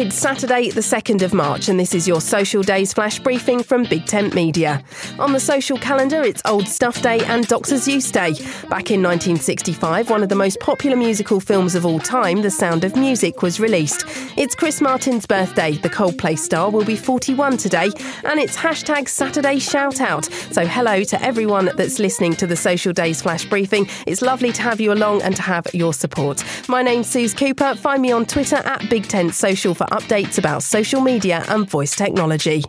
It's Saturday, the 2nd of March, and this is your Social Days flash briefing from Big Tent Media. On the social calendar, it's Old Stuff Day and Dr. Seuss Day. Back in 1965, one of the most popular musical films of all time, The Sound of Music, was released. It's Chris Martin's birthday. The Coldplay star will be 41 today, and it's hashtag Saturday Shout Out. So, hello to everyone that's listening to the Social Days flash briefing. It's lovely to have you along and to have your support. My name's Suze Cooper. Find me on Twitter at Big Tent Social for updates about social media and voice technology.